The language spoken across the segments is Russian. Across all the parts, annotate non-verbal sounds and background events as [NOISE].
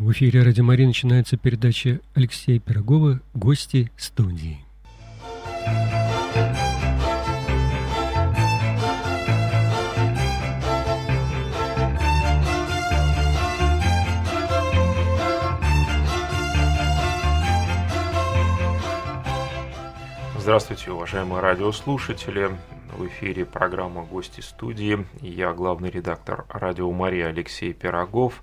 В эфире «Радио Мария» начинается передача Алексея Пирогова «Гости студии». Здравствуйте, уважаемые радиослушатели. В эфире программа «Гости студии». Я главный редактор «Радио Мария» Алексей Пирогов.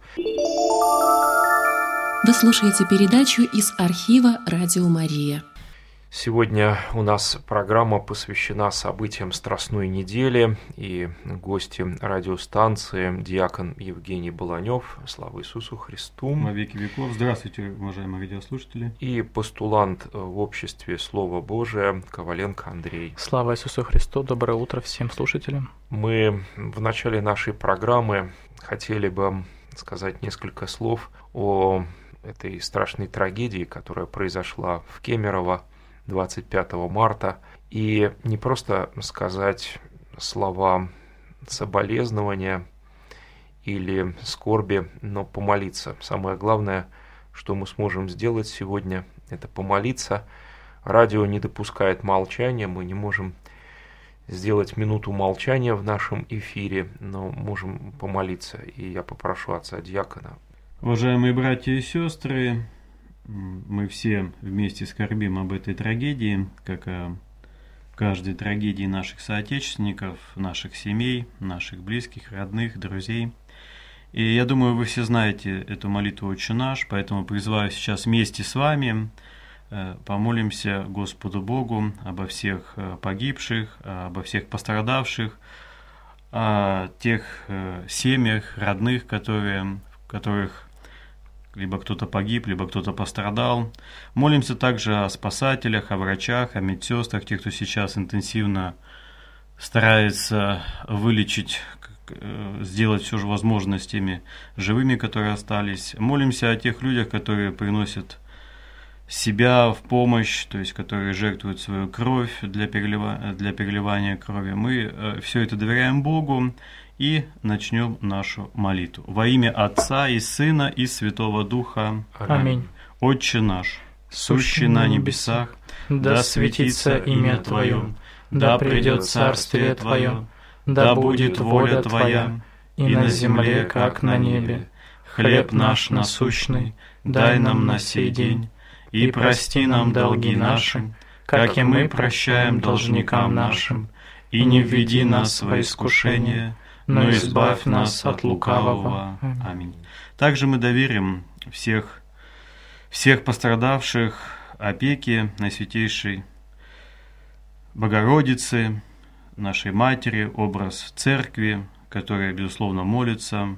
Вы слушаете передачу из архива «Радио Мария». Сегодня у нас программа посвящена событиям Страстной недели, и гости радиостанции диакон Евгений Баланев, слава Иисусу Христу. Во веки веков. Здравствуйте, уважаемые радиослушатели. И постулант в обществе Слова Божия Коваленко Андрей. Слава Иисусу Христу, доброе утро всем слушателям. Мы в начале нашей программы хотели бы сказать несколько слов о этой страшной трагедии, которая произошла в Кемерово – 25 марта, и не просто сказать слова соболезнования или скорби, но помолиться. Самое главное, что мы сможем сделать сегодня, это помолиться. Радио не допускает молчания, мы не можем сделать минуту молчания в нашем эфире, но можем помолиться. И я попрошу отца Дьякона. Уважаемые братья и сестры, мы все вместе скорбим об этой трагедии, как о каждой трагедии наших соотечественников, наших семей, наших близких, родных, друзей. И я думаю, вы все знаете эту молитву «Отче наш», поэтому призываю сейчас вместе с вами э, помолимся Господу Богу обо всех э, погибших, обо всех пострадавших, о тех э, семьях, родных, которые, которых либо кто-то погиб, либо кто-то пострадал. Молимся также о спасателях, о врачах, о медсестрах, тех, кто сейчас интенсивно старается вылечить, э, сделать все же возможное с теми живыми, которые остались. Молимся о тех людях, которые приносят себя в помощь, то есть которые жертвуют свою кровь для, перелива, для переливания крови. Мы э, все это доверяем Богу и начнем нашу молитву. Во имя Отца и Сына и Святого Духа. Аминь. Отче наш, сущий на небесах, да светится имя Твое, да придет царствие Твое, да будет воля Твоя, и на земле, как на небе. Хлеб наш насущный, дай нам на сей день, и прости нам долги наши, как и мы прощаем должникам нашим, и не введи нас во искушение, но избавь нас от лукавого. Аминь. Также мы доверим всех, всех пострадавших опеки Наисвятейшей Богородицы, нашей Матери, образ Церкви, которая, безусловно, молится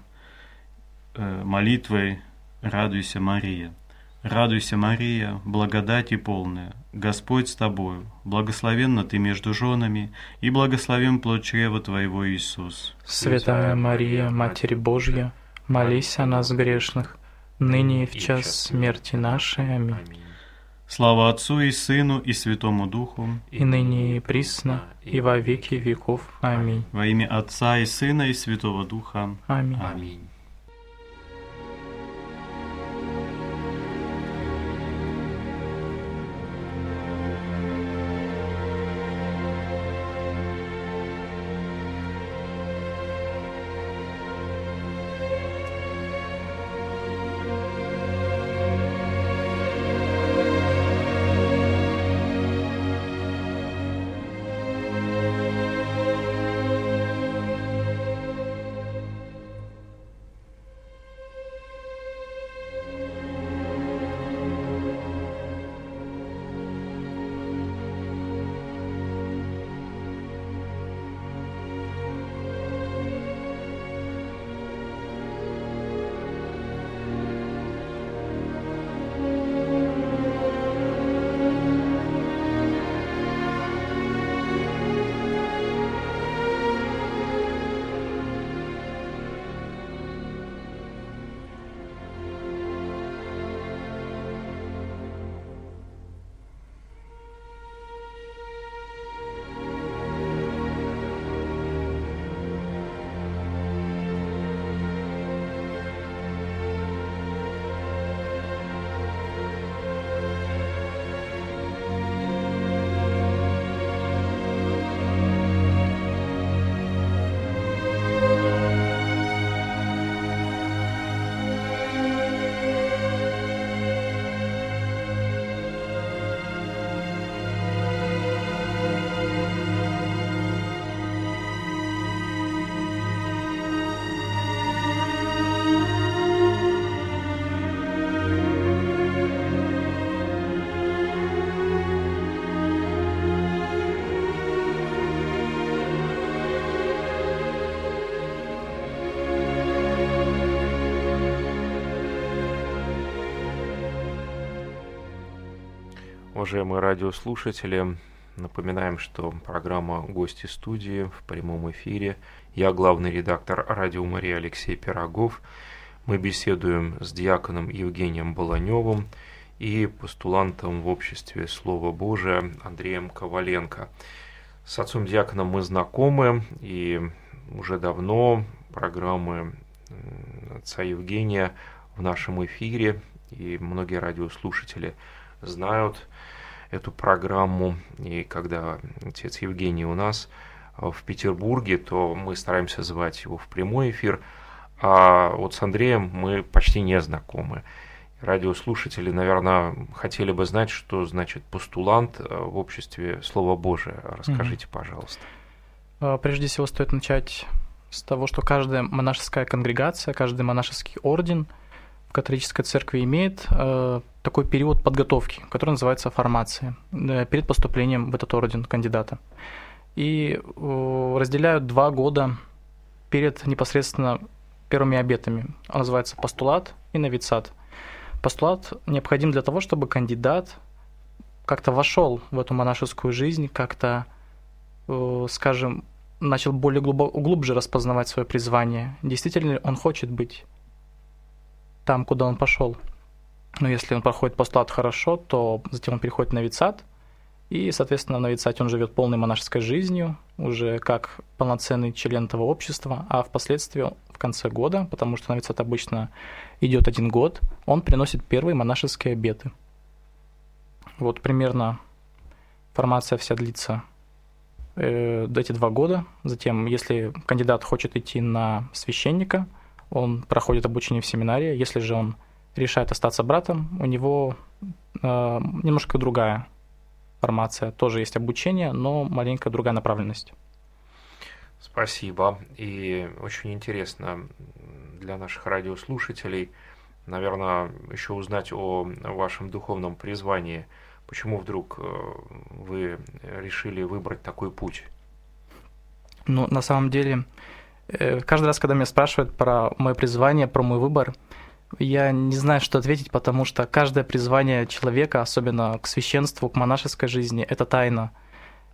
э, молитвой «Радуйся, Мария». Радуйся, Мария, благодати полная, Господь с тобою, благословенна ты между женами, и благословен плод чрева твоего, Иисус. Святая Мария, Матерь Божья, молись о нас грешных, ныне и в час смерти нашей. Аминь. Слава Отцу и Сыну и Святому Духу, и ныне и присно, и во веки веков. Аминь. Во имя Отца и Сына и Святого Духа. Аминь. Аминь. Уважаемые радиослушатели, напоминаем, что программа «Гости студии» в прямом эфире. Я главный редактор «Радио Мария» Алексей Пирогов. Мы беседуем с диаконом Евгением Баланевым и постулантом в обществе Слова Божия Андреем Коваленко. С отцом диаконом мы знакомы, и уже давно программы отца Евгения в нашем эфире, и многие радиослушатели знают эту программу. И когда отец Евгений у нас в Петербурге, то мы стараемся звать его в прямой эфир, а вот с Андреем мы почти не знакомы. Радиослушатели, наверное, хотели бы знать, что значит постулант в обществе Слова Божия. Расскажите, mm-hmm. пожалуйста. А, прежде всего, стоит начать с того, что каждая монашеская конгрегация, каждый монашеский орден в католической церкви имеет э, такой период подготовки, который называется формация, э, перед поступлением в этот орден кандидата. И э, разделяют два года перед непосредственно первыми обетами. Он называется постулат и новицат. Постулат необходим для того, чтобы кандидат как-то вошел в эту монашескую жизнь, как-то, скажем, начал более глубже распознавать свое призвание. Действительно он хочет быть там, куда он пошел? Но если он проходит постулат хорошо, то затем он переходит на вицат, и, соответственно, на вицате он живет полной монашеской жизнью, уже как полноценный член этого общества, а впоследствии в конце года, потому что на вицат обычно идет один год, он приносит первые монашеские обеты. Вот примерно формация вся длится э, эти два года. Затем, если кандидат хочет идти на священника, он проходит обучение в семинарии. Если же он решает остаться братом, у него э, немножко другая формация. Тоже есть обучение, но маленькая другая направленность. Спасибо. И очень интересно для наших радиослушателей, наверное, еще узнать о вашем духовном призвании – Почему вдруг э, вы решили выбрать такой путь? Ну, на самом деле, э, каждый раз, когда меня спрашивают про мое призвание, про мой выбор, я не знаю, что ответить, потому что каждое призвание человека, особенно к священству, к монашеской жизни, это тайна.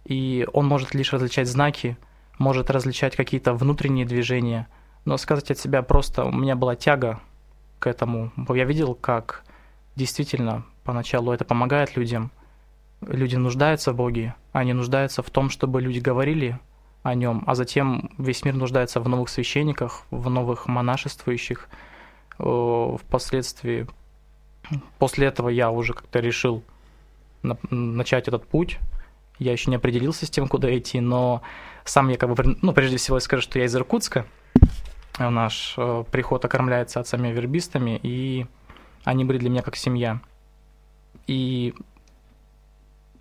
И он может лишь различать знаки, может различать какие-то внутренние движения. Но сказать от себя просто, у меня была тяга к этому. Я видел, как действительно Поначалу это помогает людям. Люди нуждаются в Боге, они нуждаются в том, чтобы люди говорили о нем, а затем весь мир нуждается в новых священниках, в новых монашествующих. Впоследствии, после этого я уже как-то решил начать этот путь. Я еще не определился с тем, куда идти, но сам я как бы, ну, прежде всего скажу, что я из Иркутска. Наш э, приход окормляется отцами-вербистами, и они были для меня как семья. И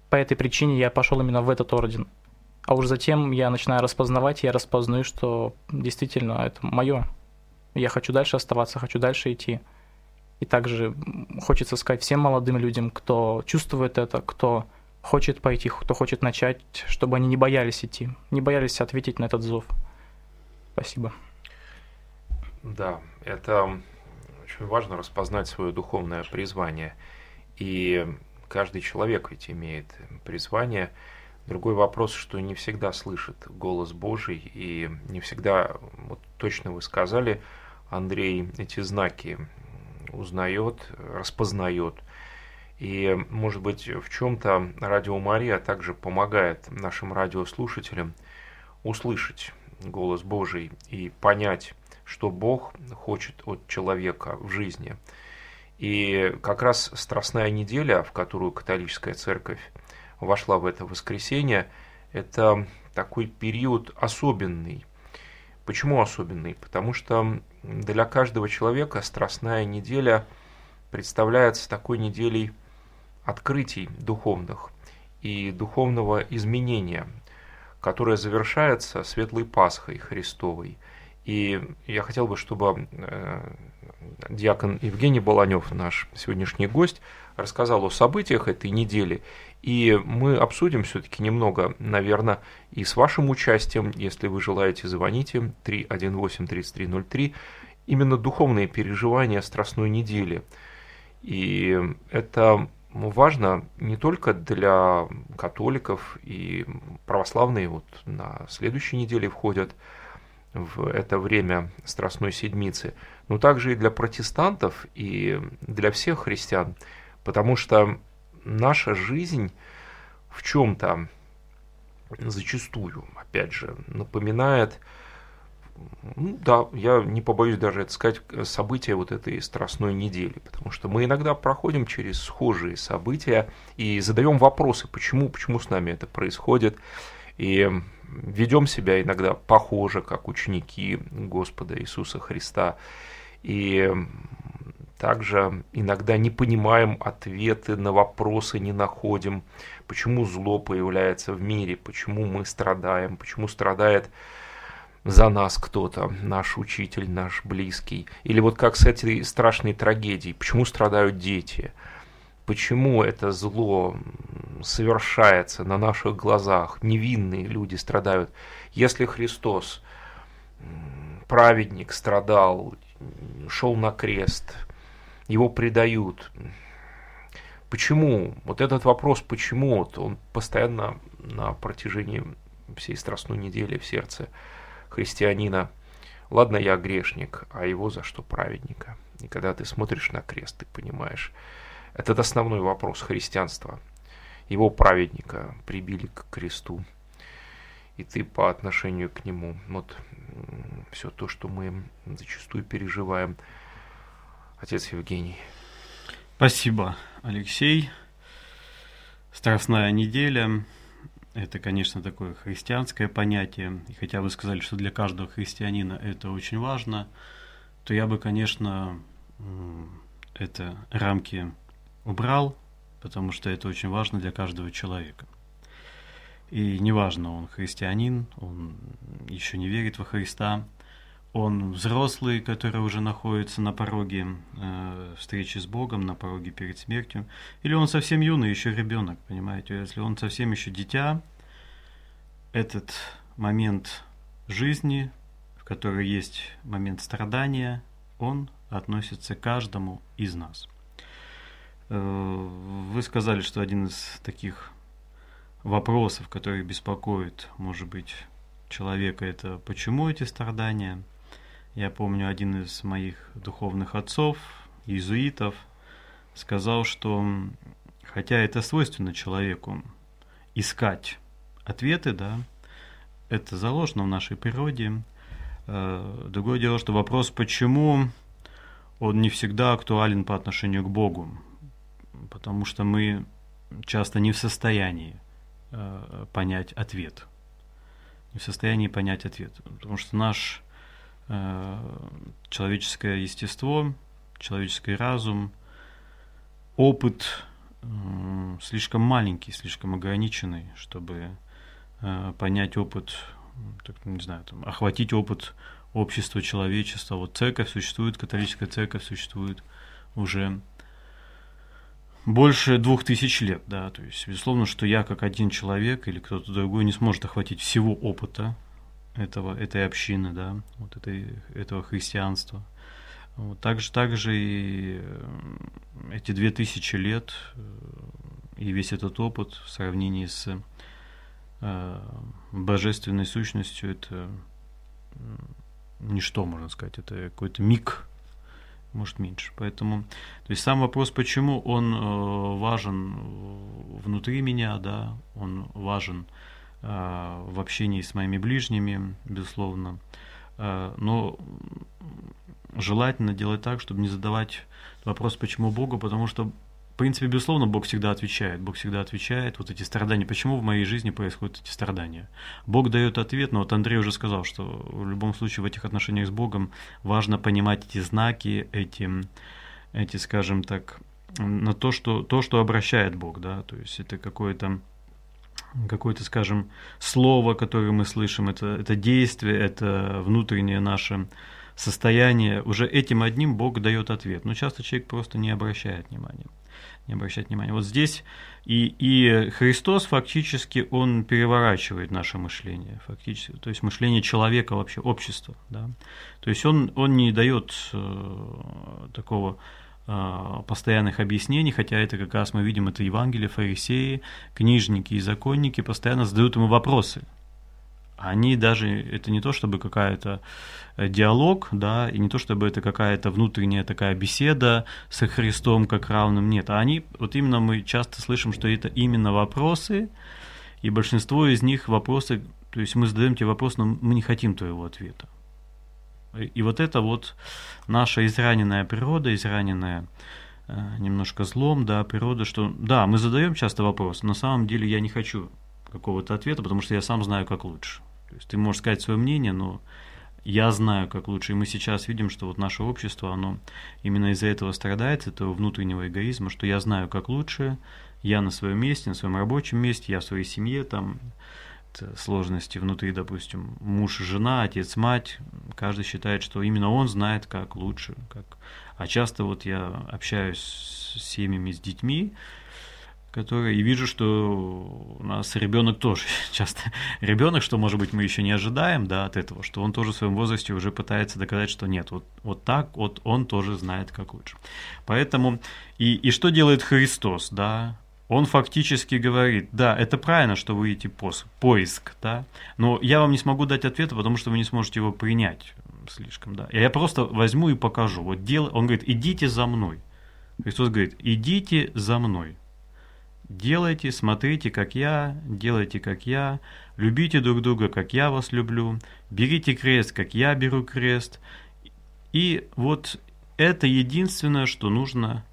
по этой причине я пошел именно в этот орден. А уже затем я начинаю распознавать, я распознаю, что действительно это мое. Я хочу дальше оставаться, хочу дальше идти. И также хочется сказать всем молодым людям, кто чувствует это, кто хочет пойти, кто хочет начать, чтобы они не боялись идти, не боялись ответить на этот зов. Спасибо. Да, это очень важно распознать свое духовное призвание – и каждый человек ведь имеет призвание. Другой вопрос, что не всегда слышит голос Божий, и не всегда, вот точно вы сказали, Андрей эти знаки узнает, распознает. И, может быть, в чем-то Радио Мария также помогает нашим радиослушателям услышать голос Божий и понять, что Бог хочет от человека в жизни – и как раз Страстная неделя, в которую католическая церковь вошла в это воскресенье, это такой период особенный. Почему особенный? Потому что для каждого человека Страстная неделя представляется такой неделей открытий духовных и духовного изменения, которое завершается Светлой Пасхой Христовой. И я хотел бы, чтобы э, диакон Евгений Баланев, наш сегодняшний гость, рассказал о событиях этой недели. И мы обсудим все-таки немного, наверное, и с вашим участием, если вы желаете, звоните. 318-3303, именно духовные переживания Страстной недели. И это важно не только для католиков и православные вот на следующей неделе входят в это время Страстной Седмицы, но также и для протестантов и для всех христиан, потому что наша жизнь в чем-то зачастую, опять же, напоминает ну, да, я не побоюсь даже это сказать, события вот этой страстной недели, потому что мы иногда проходим через схожие события и задаем вопросы, почему, почему с нами это происходит, и ведем себя иногда похоже, как ученики Господа Иисуса Христа, и также иногда не понимаем ответы на вопросы, не находим, почему зло появляется в мире, почему мы страдаем, почему страдает за нас кто-то, наш учитель, наш близкий. Или вот как с этой страшной трагедией, почему страдают дети, почему это зло совершается на наших глазах, невинные люди страдают. Если Христос, праведник, страдал, шел на крест, его предают, Почему? Вот этот вопрос, почему, вот он постоянно на протяжении всей страстной недели в сердце христианина. Ладно, я грешник, а его за что праведника? И когда ты смотришь на крест, ты понимаешь, этот основной вопрос христианства. Его праведника прибили к кресту, и ты по отношению к нему. Вот все то, что мы зачастую переживаем. Отец Евгений. Спасибо, Алексей. Страстная неделя. Это, конечно, такое христианское понятие. И хотя вы сказали, что для каждого христианина это очень важно, то я бы, конечно, это рамки убрал, потому что это очень важно для каждого человека. И неважно, он христианин, он еще не верит во Христа, он взрослый, который уже находится на пороге э, встречи с Богом, на пороге перед смертью, или он совсем юный, еще ребенок, понимаете, если он совсем еще дитя, этот момент жизни, в которой есть момент страдания, он относится к каждому из нас. Э, вы сказали, что один из таких вопросов, которые беспокоит, может быть, человека, это почему эти страдания – я помню, один из моих духовных отцов, иезуитов, сказал, что хотя это свойственно человеку искать ответы, да, это заложено в нашей природе. Э, другое дело, что вопрос, почему, он не всегда актуален по отношению к Богу, потому что мы часто не в состоянии э, понять ответ. Не в состоянии понять ответ, потому что наш человеческое естество, человеческий разум, опыт слишком маленький, слишком ограниченный, чтобы э, понять опыт, так, не знаю, там, охватить опыт общества, человечества. Вот церковь существует, католическая церковь существует уже больше двух тысяч лет, да, то есть, безусловно, что я как один человек или кто-то другой не сможет охватить всего опыта этого, этой общины, да, вот этой, этого христианства. Вот, также, также и э, эти две тысячи лет э, и весь этот опыт в сравнении с э, божественной сущностью это ничто, можно сказать, это какой-то миг, может меньше. Поэтому, то есть сам вопрос, почему он важен внутри меня, да, он важен Э, в общении с моими ближними, безусловно. Э, но желательно делать так, чтобы не задавать вопрос, почему Богу, потому что, в принципе, безусловно, Бог всегда отвечает. Бог всегда отвечает. Вот эти страдания, почему в моей жизни происходят эти страдания? Бог дает ответ, но вот Андрей уже сказал, что в любом случае в этих отношениях с Богом важно понимать эти знаки, эти, эти скажем так, на то, что, то, что обращает Бог, да, то есть это какое-то какое-то, скажем, слово, которое мы слышим, это, это действие, это внутреннее наше состояние, уже этим одним Бог дает ответ. Но часто человек просто не обращает внимания. Не обращает внимания. Вот здесь и, и Христос фактически, он переворачивает наше мышление, фактически, то есть мышление человека вообще, общества. Да? То есть он, он не дает э, такого постоянных объяснений, хотя это как раз мы видим, это Евангелие, фарисеи, книжники и законники постоянно задают ему вопросы. Они даже, это не то чтобы какая-то э, диалог, да, и не то чтобы это какая-то внутренняя такая беседа со Христом как равным, нет, а они, вот именно мы часто слышим, что это именно вопросы, и большинство из них вопросы, то есть мы задаем тебе вопрос, но мы не хотим твоего ответа. И вот это вот наша израненная природа, израненная э, немножко злом, да, природа, что да, мы задаем часто вопрос, на самом деле я не хочу какого-то ответа, потому что я сам знаю, как лучше. То есть ты можешь сказать свое мнение, но я знаю, как лучше. И мы сейчас видим, что вот наше общество, оно именно из-за этого страдает, этого внутреннего эгоизма, что я знаю, как лучше, я на своем месте, на своем рабочем месте, я в своей семье, там, сложности внутри, допустим, муж, жена, отец, мать, каждый считает, что именно он знает, как лучше. Как... А часто вот я общаюсь с семьями, с детьми, которые и вижу, что у нас ребенок тоже [LAUGHS] часто ребенок, что может быть мы еще не ожидаем, да, от этого, что он тоже в своем возрасте уже пытается доказать, что нет, вот вот так, вот он тоже знает, как лучше. Поэтому и и что делает Христос, да? Он фактически говорит, да, это правильно, что вы идти пос, поиск, да, но я вам не смогу дать ответа, потому что вы не сможете его принять слишком, да. Я просто возьму и покажу. Вот дело, он говорит, идите за мной. Христос говорит, идите за мной. Делайте, смотрите, как я, делайте, как я, любите друг друга, как я вас люблю, берите крест, как я беру крест. И вот это единственное, что нужно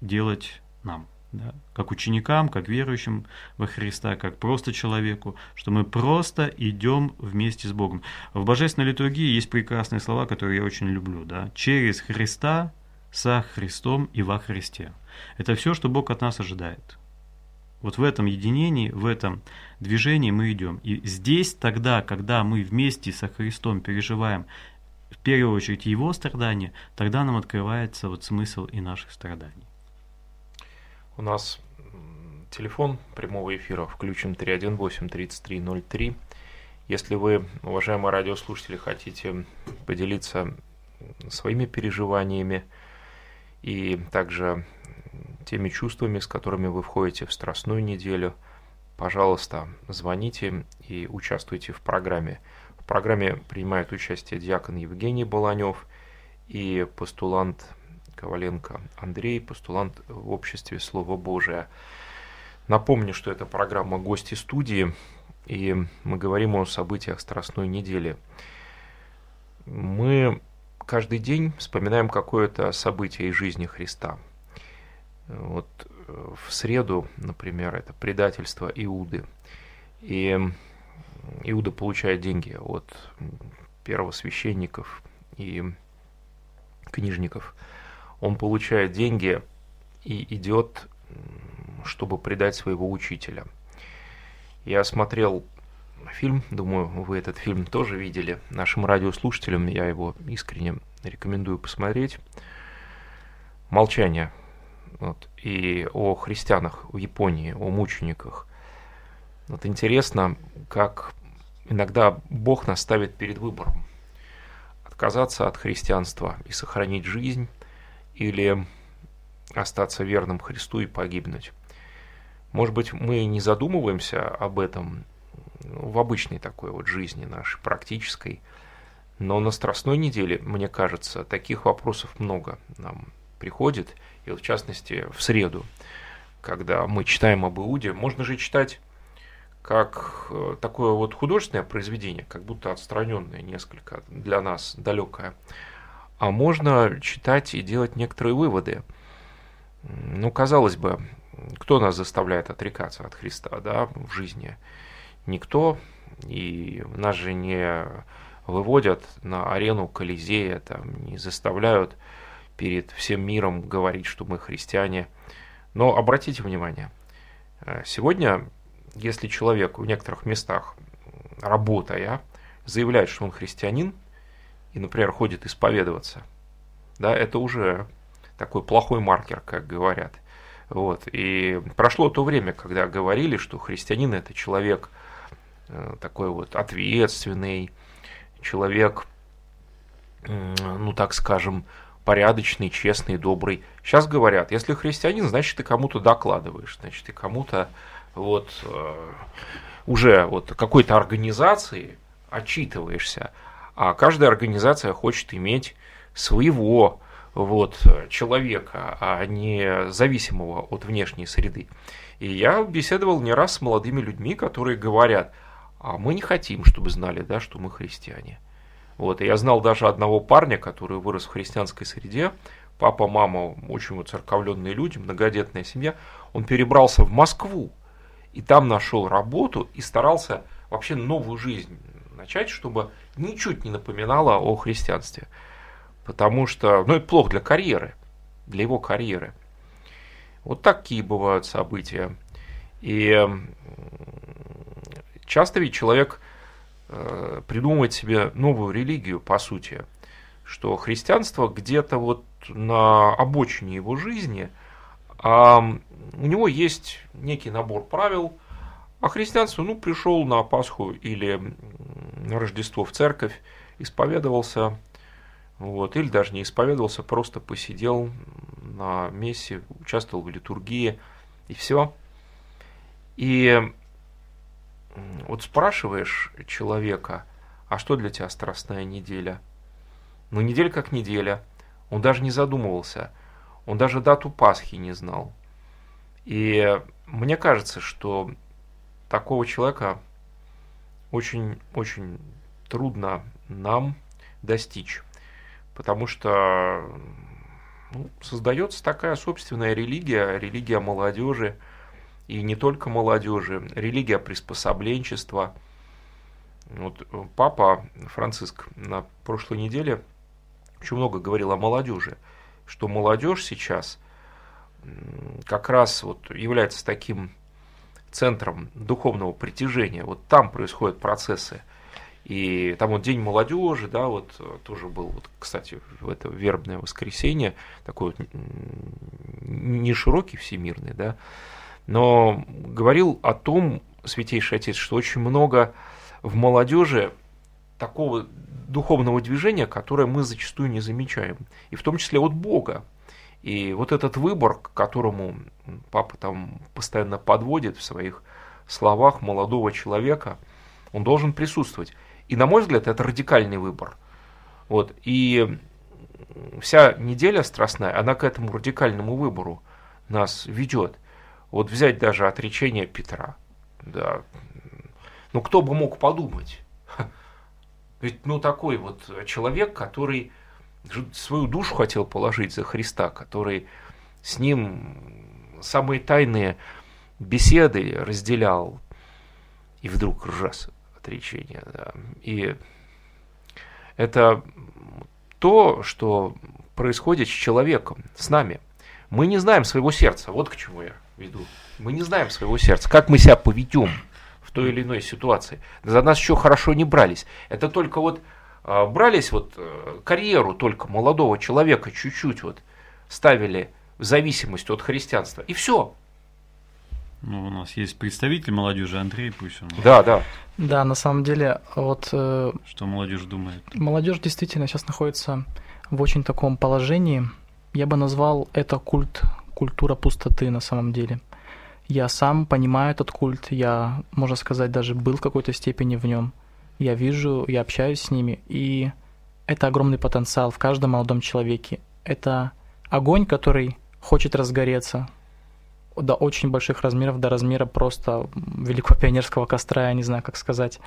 делать нам да, как ученикам, как верующим во Христа, как просто человеку, что мы просто идем вместе с Богом. В Божественной литургии есть прекрасные слова, которые я очень люблю. Да? Через Христа, со Христом и во Христе. Это все, что Бог от нас ожидает. Вот в этом единении, в этом движении мы идем. И здесь тогда, когда мы вместе со Христом переживаем в первую очередь Его страдания, тогда нам открывается вот смысл и наших страданий. У нас телефон прямого эфира включен 318-3303. Если вы, уважаемые радиослушатели, хотите поделиться своими переживаниями и также теми чувствами, с которыми вы входите в Страстную неделю, пожалуйста, звоните и участвуйте в программе. В программе принимает участие диакон Евгений Баланев и постулант Коваленко Андрей, постулант в обществе Слово Божие. Напомню, что это программа «Гости студии», и мы говорим о событиях Страстной недели. Мы каждый день вспоминаем какое-то событие из жизни Христа. Вот э, в среду, например, это предательство Иуды. И Иуда получает деньги от первосвященников и книжников – он получает деньги и идет, чтобы предать своего учителя. Я смотрел фильм, думаю, вы этот фильм тоже видели. Нашим радиослушателям я его искренне рекомендую посмотреть. «Молчание». Вот, и о христианах в Японии, о мучениках. Вот интересно, как иногда Бог нас ставит перед выбором. Отказаться от христианства и сохранить жизнь – или остаться верным Христу и погибнуть. Может быть, мы не задумываемся об этом в обычной такой вот жизни нашей, практической, но на Страстной неделе, мне кажется, таких вопросов много нам приходит, и в частности в среду, когда мы читаем об Иуде, можно же читать как э, такое вот художественное произведение, как будто отстраненное несколько для нас, далекое а можно читать и делать некоторые выводы. Ну, казалось бы, кто нас заставляет отрекаться от Христа да, в жизни? Никто. И нас же не выводят на арену Колизея, там, не заставляют перед всем миром говорить, что мы христиане. Но обратите внимание, э, сегодня, если человек в некоторых местах, работая, заявляет, что он христианин – и, например, ходит исповедоваться, да, это уже такой плохой маркер, как говорят. Вот. И прошло то время, когда говорили, что христианин это человек э, такой вот ответственный, человек, ну так скажем, порядочный, честный, добрый. Сейчас говорят, если христианин, значит, ты кому-то докладываешь, значит, ты кому-то вот э, уже вот какой-то организации отчитываешься, а каждая организация хочет иметь своего вот, человека, а не зависимого от внешней среды. И я беседовал не раз с молодыми людьми, которые говорят, а мы не хотим, чтобы знали, да, что мы христиане. Вот, и я знал даже одного парня, который вырос в христианской среде, папа, мама очень церковленные люди, многодетная семья, он перебрался в Москву, и там нашел работу и старался вообще новую жизнь начать, чтобы ничуть не напоминало о христианстве. Потому что, ну, это плохо для карьеры, для его карьеры. Вот такие бывают события. И часто ведь человек э, придумывает себе новую религию, по сути, что христианство где-то вот на обочине его жизни, а у него есть некий набор правил, а христианство, ну, пришел на Пасху или на Рождество в церковь, исповедовался, вот, или даже не исповедовался, просто посидел на мессе, участвовал в литургии, и все. И вот спрашиваешь человека, а что для тебя страстная неделя? Ну, неделя как неделя. Он даже не задумывался. Он даже дату Пасхи не знал. И мне кажется, что такого человека очень-очень трудно нам достичь. Потому что ну, создается такая собственная религия, религия молодежи, и не только молодежи, религия приспособленчества. Вот папа Франциск на прошлой неделе очень много говорил о молодежи, что молодежь сейчас как раз вот является таким центром духовного притяжения. Вот там происходят процессы – и там вот День молодежи, да, вот э, тоже был, вот, кстати, в это вербное воскресенье, такой вот не широкий всемирный, да, но говорил о том, Святейший Отец, что очень много в молодежи такого духовного движения, которое мы зачастую не замечаем, и в том числе от Бога. И вот этот выбор, к которому папа там постоянно подводит в своих словах молодого человека, он должен присутствовать. И, на мой взгляд, это радикальный выбор. Вот. И вся неделя страстная, она к этому радикальному выбору нас ведет. Вот взять даже отречение Петра. Да. Ну, кто бы мог подумать? Ведь, ну, такой вот человек, который свою душу хотел положить за Христа, который с ним самые тайные беседы разделял, и вдруг раз отречения. Да. И это то, что происходит с человеком, с нами. Мы не знаем своего сердца. Вот к чему я веду. Мы не знаем своего сердца. Как мы себя поведем в той или иной ситуации. За нас еще хорошо не брались. Это только вот а, брались вот э, карьеру только молодого человека чуть-чуть вот ставили в зависимость от христианства. И все. Ну, у нас есть представитель молодежи Андрей, пусть он. Да, да. Да, на самом деле, вот... Э, Что молодежь думает? Молодежь действительно сейчас находится в очень таком положении. Я бы назвал это культ, культура пустоты на самом деле. Я сам понимаю этот культ, я, можно сказать, даже был в какой-то степени в нем. Я вижу, я общаюсь с ними, и это огромный потенциал в каждом молодом человеке. Это огонь, который хочет разгореться, до очень больших размеров, до размера просто великого пионерского костра, я не знаю, как сказать.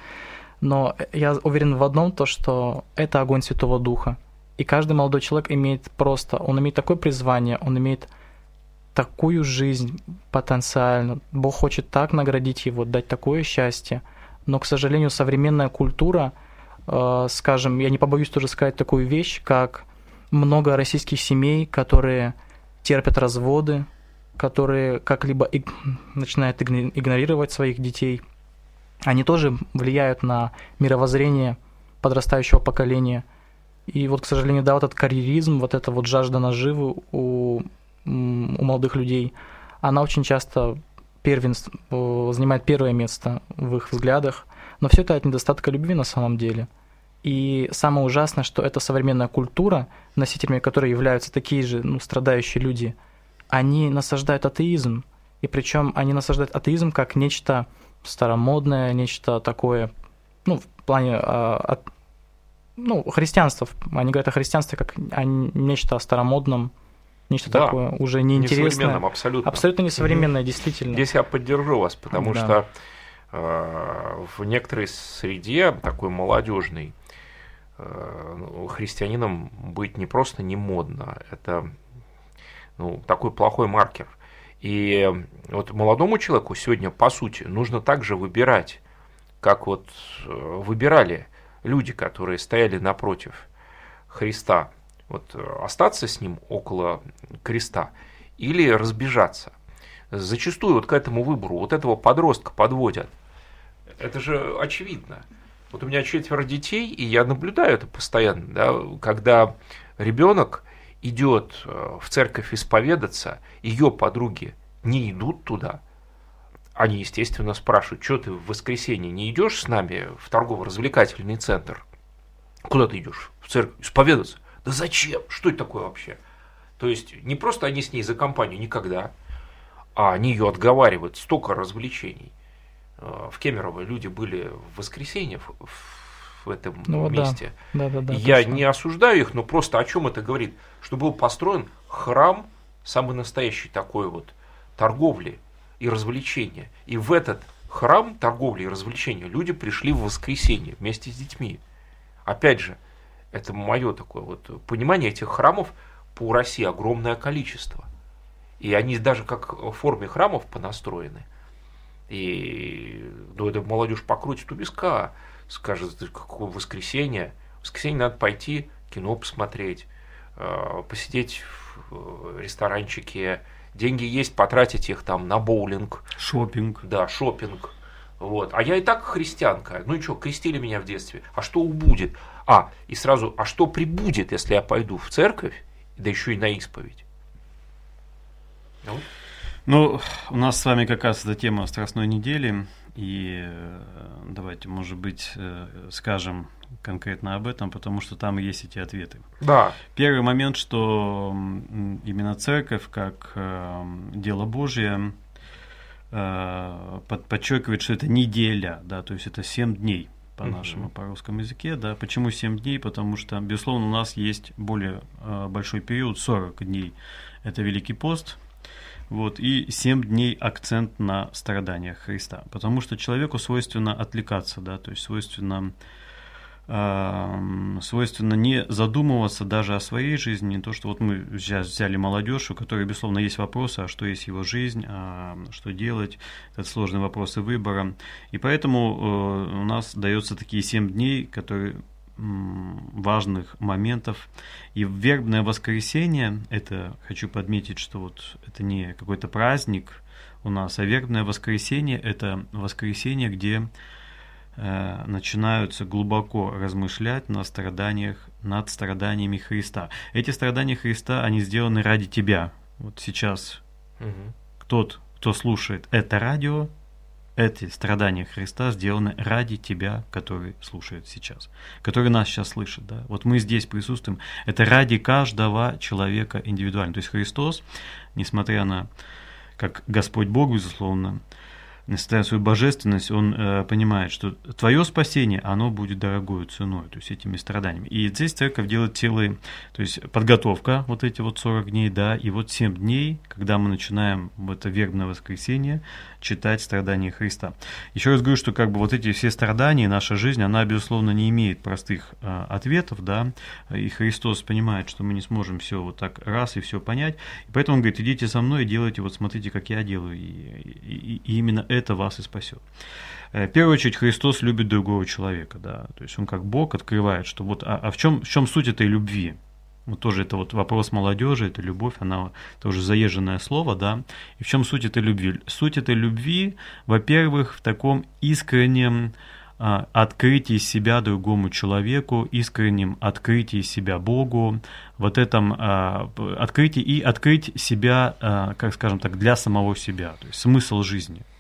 Но я уверен в одном, то, что это огонь Святого Духа. И каждый молодой человек имеет просто, он имеет такое призвание, он имеет такую жизнь потенциально. Бог хочет так наградить его, дать такое счастье. Но, к сожалению, современная культура, э, скажем, я не побоюсь тоже сказать такую вещь, как много российских семей, которые терпят разводы, которые как-либо иг... начинают игнорировать своих детей, они тоже влияют на мировоззрение подрастающего поколения. И вот, к сожалению, да, вот этот карьеризм, вот эта вот жажда наживы у, у молодых людей, она очень часто первенств, занимает первое место в их взглядах. Но все это от недостатка любви на самом деле. И самое ужасное, что эта современная культура, носителями которой являются такие же ну, страдающие люди, они насаждают атеизм. И причем они насаждают атеизм как нечто старомодное, нечто такое, ну, в плане а, от, ну, христианства. Они говорят о христианстве как о нечто старомодном, нечто да, такое уже неинтересное. абсолютно. Абсолютно несовременное, mm-hmm. действительно. Здесь я поддержу вас, потому да. что э, в некоторой среде, такой молодежной, ну, христианином быть не просто не модно, это ну, такой плохой маркер. И вот молодому человеку сегодня, по сути, нужно также выбирать, как вот э, выбирали люди, которые стояли напротив Христа, вот э, остаться с ним около креста или разбежаться. Зачастую вот к этому выбору вот этого подростка подводят. Это же очевидно. Вот у меня четверо детей, и я наблюдаю это постоянно, да, когда ребенок идет э, в церковь исповедаться, ее подруги не идут туда, они, естественно, спрашивают, что ты в воскресенье не идешь с нами в торгово-развлекательный центр? Куда ты идешь? В церковь исповедаться? Да зачем? Что это такое вообще? То есть не просто они с ней за компанию никогда, а они ее отговаривают. Столько развлечений. Э, в Кемерово люди были в воскресенье в этом ну, месте. Да. Да, да, да, Я точно. не осуждаю их, но просто о чем это говорит? Что был построен храм, самый настоящий такой вот, торговли и развлечения. И в этот храм торговли и развлечения люди пришли в воскресенье вместе с детьми. Опять же, это мое такое вот понимание этих храмов по России огромное количество. И они даже как в форме храмов понастроены. И ну, это молодежь покрутит у виска, скажет, какое воскресенье. В воскресенье надо пойти кино посмотреть, э, посидеть в э, ресторанчике, деньги есть, потратить их там на боулинг. Шопинг. Да, шопинг. Вот. А я и так христианка. Ну и что, крестили меня в детстве. А что будет? А, и сразу, а что прибудет, если я пойду в церковь, да еще и на исповедь? Ну, ну у нас с вами как раз эта тема Страстной недели. И э, давайте, может быть, э, скажем конкретно об этом, потому что там есть эти ответы. Да. Первый момент, что именно церковь как э, дело Божье подчеркивает, что это неделя, да, то есть это 7 дней по нашему, угу. по русскому языке, да. Почему 7 дней? Потому что, безусловно, у нас есть более большой период, 40 дней. Это Великий пост, вот, и 7 дней акцент на страданиях Христа. Потому что человеку свойственно отвлекаться, да, то есть свойственно свойственно не задумываться даже о своей жизни, не то, что вот мы сейчас взяли молодежь, у которой, безусловно, есть вопросы, а что есть его жизнь, а что делать, это сложные вопросы выбора. И поэтому э, у нас дается такие семь дней, которые важных моментов. И вербное воскресенье, это хочу подметить, что вот это не какой-то праздник у нас, а вербное воскресенье – это воскресенье, где э, начинаются глубоко размышлять на страданиях, над страданиями Христа. Эти страдания Христа, они сделаны ради тебя. Вот сейчас угу. тот, кто слушает это радио, эти страдания Христа сделаны ради тебя, который слушает сейчас, который нас сейчас слышит. Да? Вот мы здесь присутствуем. Это ради каждого человека индивидуально. То есть Христос, несмотря на, как Господь Бог, безусловно, на свою божественность, он э, понимает, что твое спасение, оно будет дорогой ценой, то есть этими страданиями. И здесь церковь делает целые, то есть подготовка, вот эти вот 40 дней, да, и вот 7 дней, когда мы начинаем в это вербное воскресенье читать страдания Христа. Еще раз говорю, что как бы вот эти все страдания, наша жизнь, она, безусловно, не имеет простых э, ответов, да, и Христос понимает, что мы не сможем все вот так раз и все понять, и поэтому он говорит, идите со мной и делайте, вот смотрите, как я делаю, и, и, и именно это это вас и спасет. Э, в первую очередь Христос любит другого человека, да, то есть он как Бог открывает, что вот, а, а в чем в чем суть этой любви? Вот тоже это вот вопрос молодежи, это любовь, она тоже заезженное слово, да. И в чем суть этой любви? Суть этой любви, во-первых, в таком искреннем а, открытии себя другому человеку, искреннем открытии себя Богу, вот этом а, открытии и открыть себя, а, как скажем так, для самого себя, то есть смысл жизни –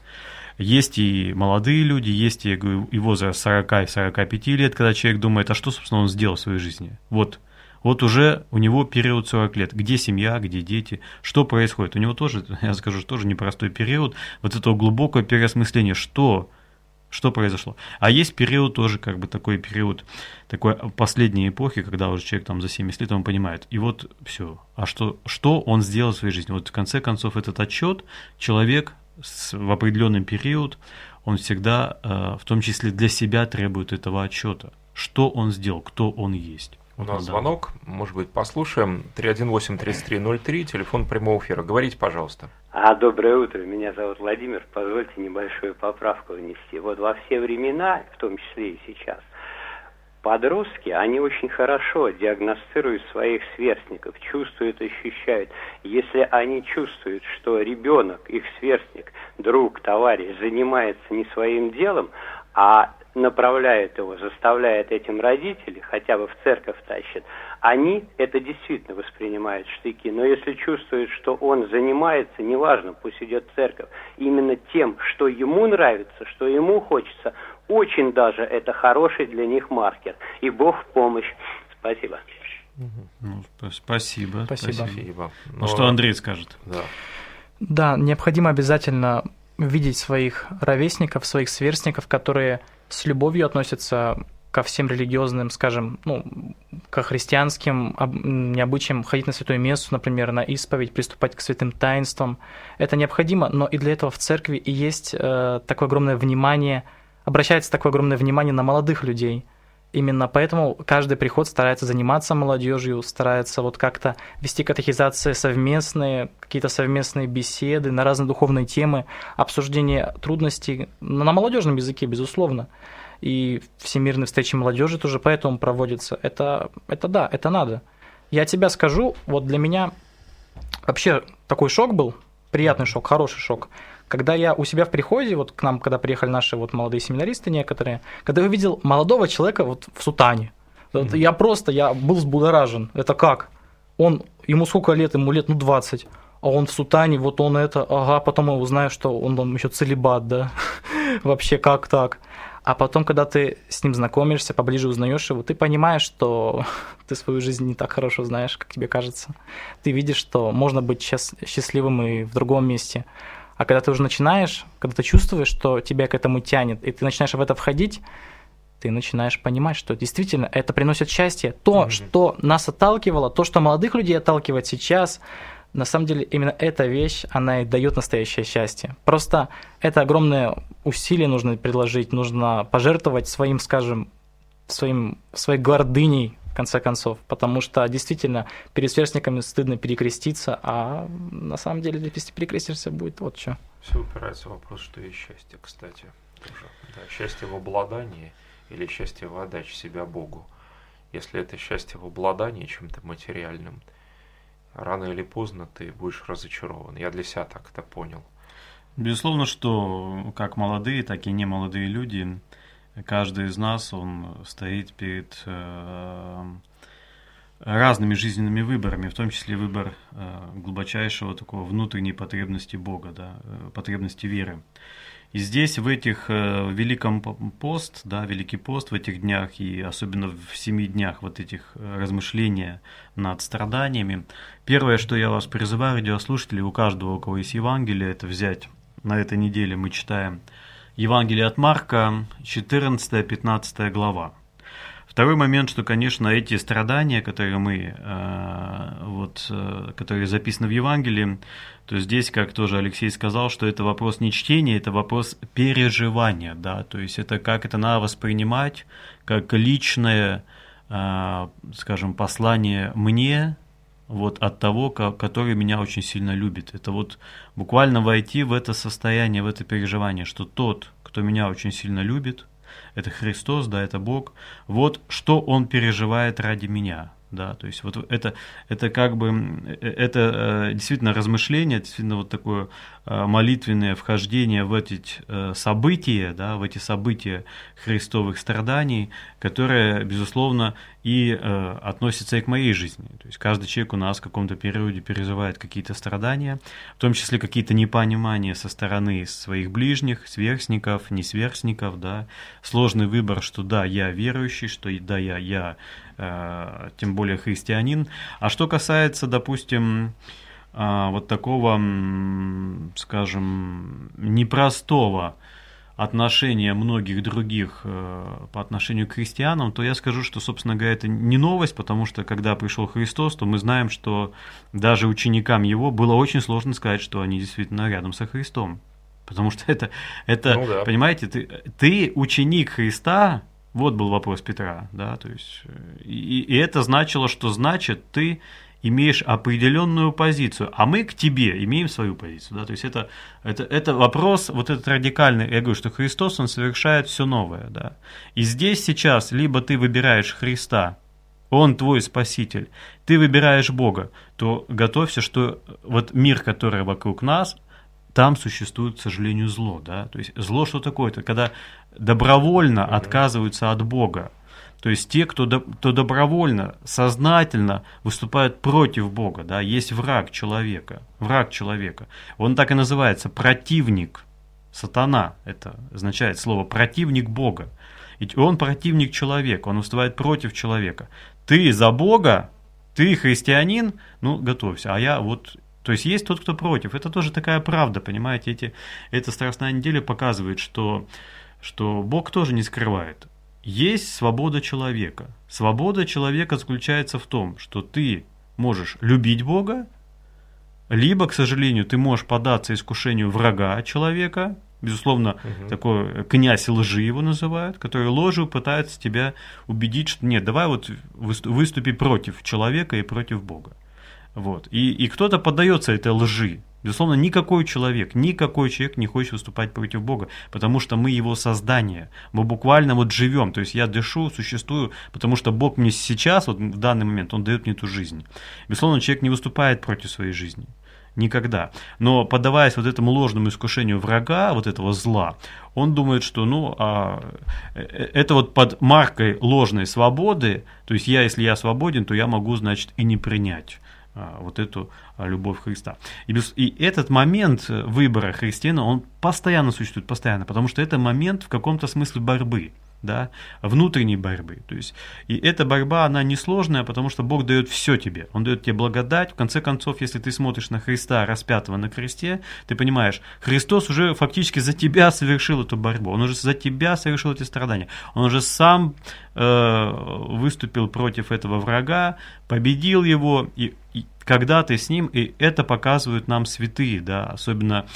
Есть и молодые люди, есть и, и возраст 40 и 45 лет, когда человек думает, а что, собственно, он сделал в своей жизни? Вот вот уже у него период 40 лет. Где семья, где дети, что происходит? У него тоже, [LAUGHS] я скажу, тоже непростой период вот этого глубокого переосмысления, что что произошло. А есть период тоже, как бы такой период, такой последней эпохи, когда уже человек там за 70 лет, он понимает, и вот все. А что, что он сделал в своей жизни? Вот в конце концов этот отчет человек в определенный период, он всегда, э, в том числе для себя, требует этого отчета. Что он сделал, кто он есть. У нас да. звонок, может быть, послушаем. 318-3303, телефон прямого эфира. Говорите, пожалуйста. А, доброе утро, меня зовут Владимир. Позвольте небольшую поправку внести. Вот во все времена, в том числе и сейчас, подростки, они очень хорошо диагностируют своих сверстников, чувствуют, ощущают. Если они чувствуют, что ребенок, их сверстник, друг, товарищ занимается не своим делом, а направляет его, заставляет этим родители, хотя бы в церковь тащит, они это действительно воспринимают штыки. Но если чувствуют, что он занимается, неважно, пусть идет в церковь, именно тем, что ему нравится, что ему хочется, очень даже это хороший для них маркер. И Бог в помощь. Спасибо. Ну, спасибо. Спасибо. спасибо. Ну, что Андрей скажет? Да. Да, необходимо обязательно видеть своих ровесников, своих сверстников, которые с любовью относятся ко всем религиозным, скажем, ну, ко христианским необычаям ходить на святое место, например, на исповедь, приступать к святым таинствам. Это необходимо, но и для этого в церкви и есть э, такое огромное внимание, обращается такое огромное внимание на молодых людей – Именно поэтому каждый приход старается заниматься молодежью, старается вот как-то вести катехизации совместные, какие-то совместные беседы на разные духовные темы, обсуждение трудностей на молодежном языке, безусловно. И всемирные встречи молодежи тоже поэтому проводятся. Это, это да, это надо. Я тебя скажу, вот для меня вообще такой шок был, приятный шок, хороший шок. Когда я у себя в приходе, вот к нам, когда приехали наши вот молодые семинаристы некоторые, когда я увидел молодого человека вот в сутане, mm-hmm. я просто, я был взбудоражен. Это как? Он, ему сколько лет? Ему лет, ну, 20 а он в сутане, вот он это, ага, потом я узнаю, что он, он еще целебат, да, [LAUGHS] вообще как так. А потом, когда ты с ним знакомишься, поближе узнаешь его, ты понимаешь, что [LAUGHS] ты свою жизнь не так хорошо знаешь, как тебе кажется. Ты видишь, что можно быть счастливым и в другом месте. А когда ты уже начинаешь, когда ты чувствуешь, что тебя к этому тянет, и ты начинаешь в это входить, ты начинаешь понимать, что действительно это приносит счастье. То, mm-hmm. что нас отталкивало, то, что молодых людей отталкивает сейчас, на самом деле именно эта вещь, она и дает настоящее счастье. Просто это огромное усилие нужно предложить, нужно пожертвовать своим, скажем, своим, своей гордыней, конце концов, потому что действительно перед сверстниками стыдно перекреститься, а на самом деле, если перекрестишься, будет вот что. Все упирается в вопрос, что есть счастье, кстати. Тоже. Да, счастье в обладании или счастье в отдаче себя Богу. Если это счастье в обладании чем-то материальным, рано или поздно ты будешь разочарован. Я для себя так это понял. Безусловно, что как молодые, так и немолодые люди каждый из нас, он стоит перед э, разными жизненными выборами, в том числе выбор э, глубочайшего такого внутренней потребности Бога, да, э, потребности веры. И здесь, в этих э, Великом пост, да, Великий пост в этих днях, и особенно в семи днях вот этих размышления над страданиями, первое, что я вас призываю, радиослушатели, у каждого, у кого есть Евангелие, это взять на этой неделе мы читаем Евангелие от Марка, 14-15 глава. Второй момент, что, конечно, эти страдания, которые мы, э, вот, э, которые записаны в Евангелии, то здесь, как тоже Алексей сказал, что это вопрос не чтения, это вопрос переживания, да, то есть это как это надо воспринимать, как личное, э, скажем, послание мне, вот от того, который меня очень сильно любит. Это вот буквально войти в это состояние, в это переживание, что тот, кто меня очень сильно любит, это Христос, да, это Бог, вот что Он переживает ради меня. Да, то есть вот это, это как бы, э, это действительно размышление, действительно вот такое молитвенное вхождение в эти события, да, в эти события христовых страданий, которое, безусловно, и относится и к моей жизни. То есть каждый человек у нас в каком-то периоде переживает какие-то страдания, в том числе какие-то непонимания со стороны своих ближних, сверстников, несверстников, да, сложный выбор, что да, я верующий, что да, я, я Э, тем более христианин. А что касается, допустим, э, вот такого, скажем, непростого отношения многих других э, по отношению к христианам, то я скажу, что, собственно говоря, это не новость, потому что когда пришел Христос, то мы знаем, что даже ученикам его было очень сложно сказать, что они действительно рядом со Христом. Потому что это, это ну, да. понимаете, ты, ты ученик Христа, вот был вопрос Петра, да, то есть, э, и, и это значило, что значит ты имеешь определенную позицию, а мы к тебе имеем свою позицию, да, то есть это, это, это вопрос, вот этот радикальный, я говорю, что Христос, он совершает все новое, да, и здесь сейчас либо ты выбираешь Христа, он твой спаситель, ты выбираешь Бога, то готовься, что вот мир, который вокруг нас, там существует, к сожалению, зло, да, то есть зло что такое? Это когда добровольно mm-hmm. отказываются от Бога. То есть те, кто, до, кто добровольно, сознательно выступают против Бога, да, есть враг человека, враг человека. Он так и называется, противник, сатана, это означает слово противник Бога. Ведь он противник человека, он выступает против человека. Ты за Бога, ты христианин, ну, готовься. А я вот то есть есть тот, кто против. Это тоже такая правда, понимаете? Эти, эта Страстная неделя показывает, что что Бог тоже не скрывает. Есть свобода человека. Свобода человека заключается в том, что ты можешь любить Бога, либо, к сожалению, ты можешь податься искушению врага человека, безусловно, угу. такой князь лжи его называют, который ложью пытается тебя убедить, что нет, давай вот выступи против человека и против Бога. Вот. И, и кто-то поддается этой лжи. Безусловно, никакой человек, никакой человек не хочет выступать против Бога, потому что мы его создание. Мы буквально вот живем. То есть я дышу, существую, потому что Бог мне сейчас, вот в данный момент, Он дает мне эту жизнь. Безусловно, человек не выступает против своей жизни. Никогда. Но поддаваясь вот этому ложному искушению врага, вот этого зла, он думает, что ну, а, э, это вот под маркой ложной свободы, то есть я, если я свободен, то я могу, значит, и не принять вот эту а, любовь Христа. И, без, и этот момент э, выбора христиана, он постоянно существует, постоянно, потому что это момент в каком-то смысле борьбы да, внутренней борьбы. То есть, и эта борьба, она несложная, потому что Бог дает все тебе. Он дает тебе благодать. В конце концов, если ты смотришь на Христа, распятого на кресте, ты понимаешь, Христос уже фактически за тебя совершил эту борьбу. Он уже за тебя совершил эти страдания. Он уже сам э, выступил против этого врага, победил его, и, и когда ты с ним, и это показывают нам святые, да, особенно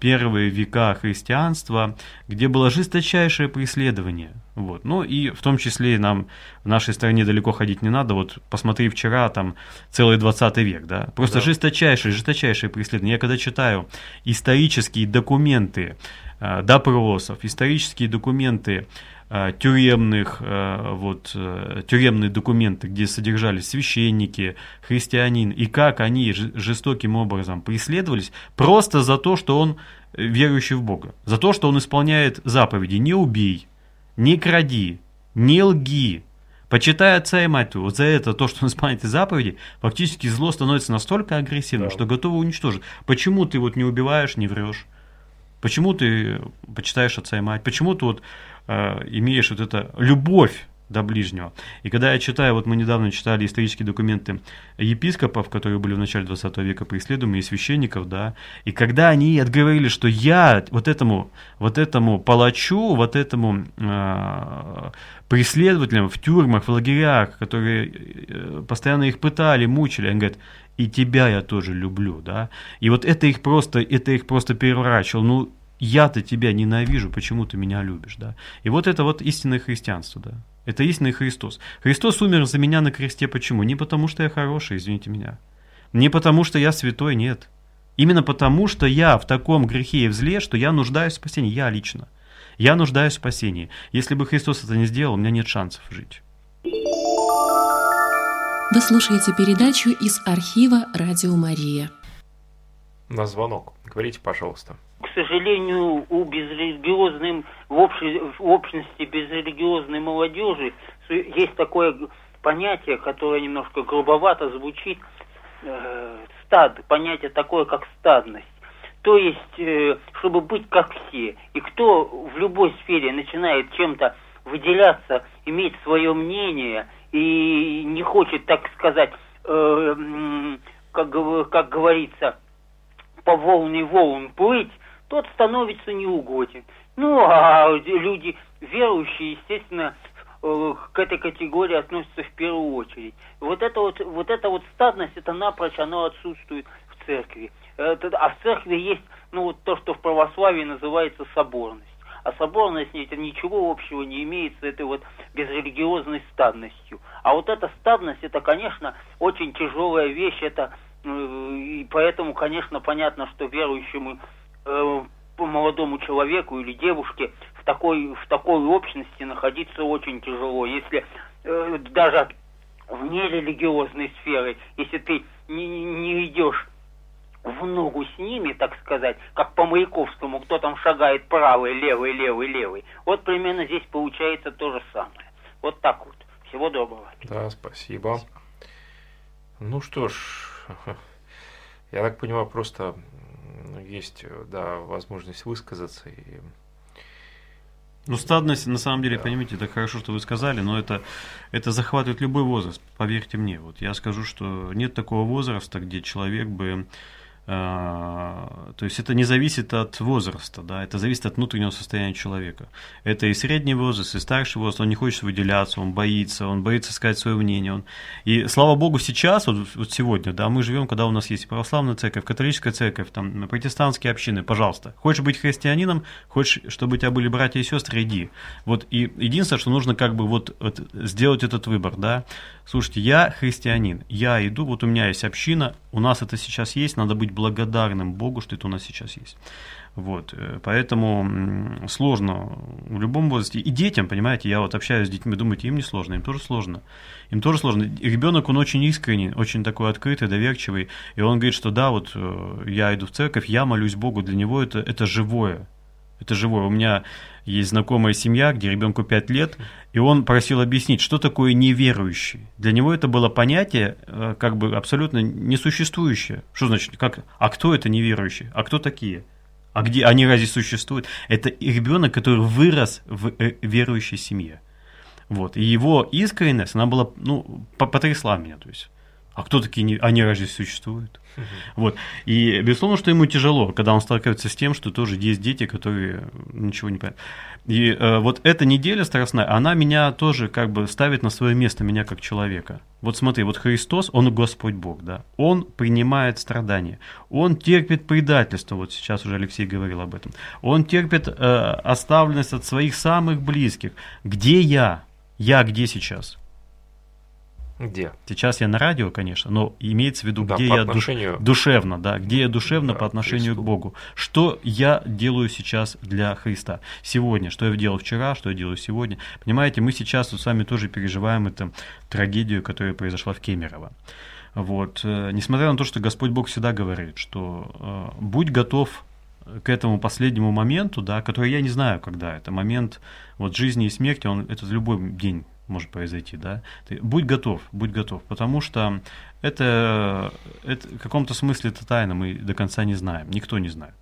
первые века христианства, где было жесточайшее преследование. Вот. Ну и в том числе нам в нашей стране далеко ходить не надо. Вот посмотри вчера, там целый 20 век, да. Просто да. жесточайшее, жесточайшее преследование. Я когда читаю исторические документы э, допросов, исторические документы Э, тюремных, э, вот, э, тюремные документы, где содержались священники, христианин, и как они жестоким образом преследовались просто за то, что он верующий в Бога, за то, что он исполняет заповеди «не убей», «не кради», «не лги», Почитай отца и мать твою. Вот за это, то, что он исполняет заповеди, фактически зло становится настолько агрессивным, да. что готово уничтожить. Почему ты вот не убиваешь, не врешь? Почему ты почитаешь отца и мать? Почему ты вот Э, имеешь вот это любовь до ближнего. И когда я читаю, вот мы недавно читали исторические документы епископов, которые были в начале 20 века преследуемы, и священников, да, и когда они отговорили, что я вот этому, вот этому палачу, вот этому э, преследователям в тюрьмах, в лагерях, которые э, постоянно их пытали, мучили, они говорят, и тебя я тоже люблю, да, и вот это их просто, это их просто переворачивало, ну, я-то тебя ненавижу, почему ты меня любишь, да? И вот это вот истинное христианство, да. Это истинный Христос. Христос умер за меня на кресте, почему? Не потому, что я хороший, извините меня. Не потому, что я святой, нет. Именно потому, что я в таком грехе и в зле, что я нуждаюсь в спасении, я лично. Я нуждаюсь в спасении. Если бы Христос это не сделал, у меня нет шансов жить. Вы слушаете передачу из архива «Радио Мария». На звонок. Говорите, пожалуйста. К сожалению, у безрелигиозной, в, общей, в общности безрелигиозной молодежи есть такое понятие, которое немножко грубовато звучит, э, стад, понятие такое, как стадность. То есть, э, чтобы быть как все. И кто в любой сфере начинает чем-то выделяться, иметь свое мнение и не хочет, так сказать, э, как, как говорится, по волне волн плыть, тот становится неугоден. Ну, а люди верующие, естественно, э, к этой категории относятся в первую очередь. Вот это вот, вот эта вот стадность, это напрочь, оно отсутствует в церкви. А в церкви есть, ну, вот то, что в православии называется соборность а соборность это ничего общего не имеет с этой вот безрелигиозной стадностью. А вот эта стадность, это, конечно, очень тяжелая вещь, это э, и поэтому, конечно, понятно, что верующему молодому человеку или девушке в такой, в такой общности находиться очень тяжело. Если э, даже вне религиозной сферы, если ты не, не идешь в ногу с ними, так сказать, как по Маяковскому, кто там шагает правый, левый, левый, левый. Вот примерно здесь получается то же самое. Вот так вот. Всего доброго. Да, спасибо. Ну что ж, [LAUGHS] я так понимаю, просто есть, да, возможность высказаться и ну, стадность, на самом деле, да. понимаете, это хорошо, что вы сказали, но это, это захватывает любой возраст, поверьте мне. Вот я скажу, что нет такого возраста, где человек бы то есть это не зависит от возраста, да, это зависит от внутреннего состояния человека. Это и средний возраст, и старший возраст, он не хочет выделяться, он боится, он боится сказать свое мнение. Он... И слава богу, сейчас, вот, вот сегодня, да, мы живем, когда у нас есть православная церковь, католическая церковь, там, протестантские общины, пожалуйста. Хочешь быть христианином, хочешь, чтобы у тебя были братья и сестры, иди. Вот, и единственное, что нужно как бы вот, вот сделать этот выбор, да. Слушайте, я христианин, я иду, вот у меня есть община, у нас это сейчас есть, надо быть благодарным Богу, что это у нас сейчас есть. Вот, э, поэтому сложно в любом возрасте. И детям, понимаете, я вот общаюсь с детьми, думаете, им не сложно, им тоже сложно. Им тоже сложно. Ребенок, он очень искренний, очень такой открытый, доверчивый. И он говорит, что да, вот э, я иду в церковь, я молюсь Богу, для него это, это живое. Это живое. У меня есть знакомая семья, где ребенку 5 лет, и он просил объяснить, что такое неверующий. Для него это было понятие э, как бы абсолютно несуществующее. Что значит, как, а кто это неверующий? А кто такие? А где они разве существуют? Это ребенок, который вырос в э, верующей семье. Вот. И его искренность, она была, ну, потрясла меня. То есть, а кто такие, они разве существуют? Вот. И безусловно, что ему тяжело, когда он сталкивается с тем, что тоже есть дети, которые ничего не понимают. И э, вот эта неделя страстная, она меня тоже как бы ставит на свое место, меня как человека. Вот смотри, вот Христос, Он Господь Бог, да, Он принимает страдания, Он терпит предательство, вот сейчас уже Алексей говорил об этом, Он терпит э, оставленность от своих самых близких. Где я? Я где сейчас? Где? Сейчас я на радио, конечно, но имеется в виду, да, где я отношению... душевно, да, где я душевно да, по отношению Христу. к Богу. Что я делаю сейчас для Христа? Сегодня, что я делал вчера, что я делаю сегодня. Понимаете, мы сейчас вот с вами тоже переживаем эту трагедию, которая произошла в Кемерово. Вот. Э, несмотря на то, что Господь Бог всегда говорит, что э, будь готов к этому последнему моменту, да, который я не знаю, когда это момент вот жизни и смерти, он это любой день может произойти, да, ты будь готов, будь готов, потому что это, это в каком-то смысле это тайна, мы до конца не знаем, никто не знает.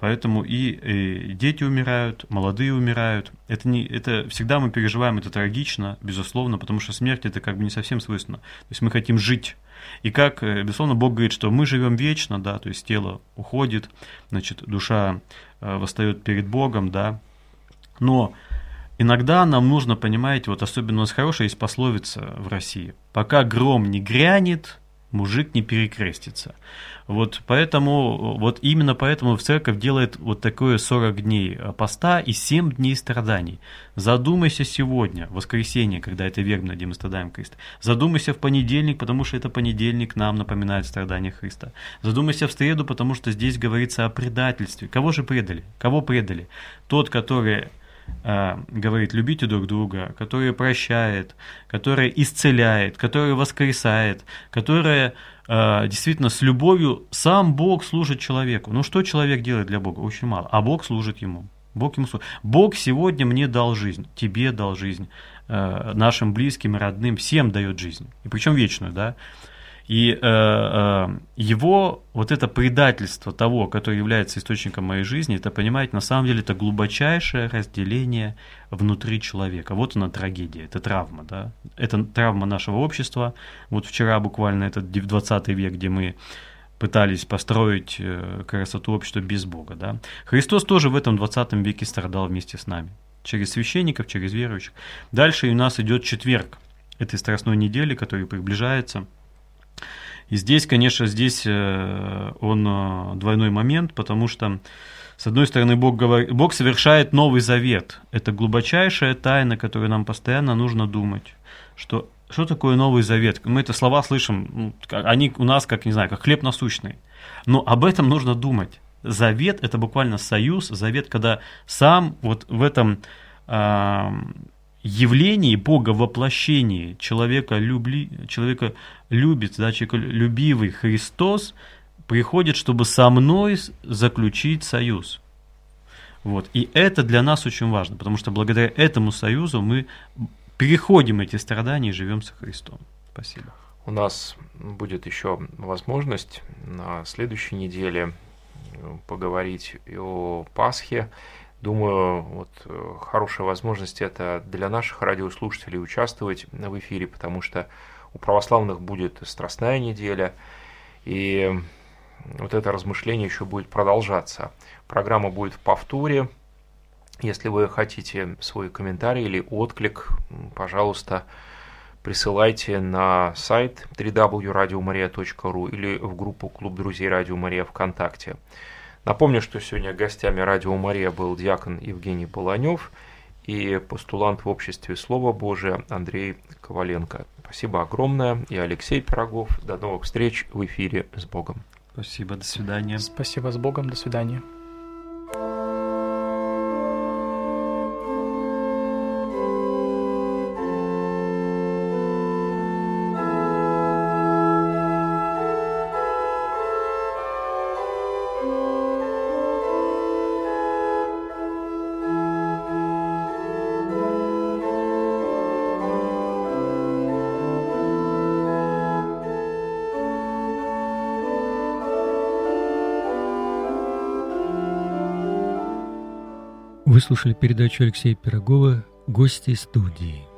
Поэтому и, и дети умирают, молодые умирают. Это, не, это всегда мы переживаем, это трагично, безусловно, потому что смерть это как бы не совсем свойственно. То есть мы хотим жить. И как, э, безусловно, Бог говорит, что мы живем вечно, да, то есть тело уходит, значит, душа э, восстает перед Богом, да, но Иногда нам нужно, понимаете, вот особенно у нас хорошая есть пословица в России. Пока гром не грянет, мужик не перекрестится. Вот поэтому, вот именно поэтому в церковь делает вот такое 40 дней поста и 7 дней страданий. Задумайся сегодня, воскресенье, когда это верно, где мы страдаем Христа. Задумайся в понедельник, потому что это понедельник нам напоминает страдания Христа. Задумайся в среду, потому что здесь говорится о предательстве. Кого же предали? Кого предали? Тот, который говорит, любите друг друга, которая прощает, которая исцеляет, которая воскресает, которая э, действительно с любовью сам Бог служит человеку. Ну что человек делает для Бога? Очень мало. А Бог служит ему. Бог ему служит. Бог сегодня мне дал жизнь, тебе дал жизнь, э, нашим близким, родным, всем дает жизнь. И причем вечную, да. И э, э, его вот это предательство того, который является источником моей жизни, это, понимаете, на самом деле это глубочайшее разделение внутри человека. Вот она трагедия, это травма, да. Это травма нашего общества. Вот вчера буквально этот 20 век, где мы пытались построить э, красоту общества без Бога. Да? Христос тоже в этом 20 веке страдал вместе с нами. Через священников, через верующих. Дальше у нас идет четверг этой страстной недели, который приближается – и здесь, конечно, здесь э, он э, двойной момент, потому что, с одной стороны, Бог, говорит, Бог совершает новый завет. Это глубочайшая тайна, которую нам постоянно нужно думать, что что такое Новый Завет? Мы это слова слышим, ну, они у нас, как, не знаю, как хлеб насущный. Но об этом нужно думать. Завет – это буквально союз, завет, когда сам вот в этом явлении Бога воплощении человека, любли, человека любит, да, любивый Христос приходит, чтобы со мной заключить союз. Вот. И это для нас очень важно, потому что благодаря этому союзу мы переходим эти страдания и живем со Христом. Спасибо. У нас будет еще возможность на следующей неделе поговорить о Пасхе Думаю, вот э, хорошая возможность это для наших радиослушателей участвовать в эфире, потому что у православных будет Страстная неделя, и вот это размышление еще будет продолжаться. Программа будет в повторе. Если вы хотите свой комментарий или отклик, пожалуйста, присылайте на сайт www.radiomaria.ru или в группу Клуб друзей Радио Мария ВКонтакте. Напомню, что сегодня гостями Радио Мария был диакон Евгений Полонев и постулант в обществе Слова Божия Андрей Коваленко. Спасибо огромное. И Алексей Пирогов. До новых встреч в эфире с Богом. Спасибо, до свидания. Спасибо с Богом, до свидания. Слушали передачу Алексея Пирогова «Гости студии».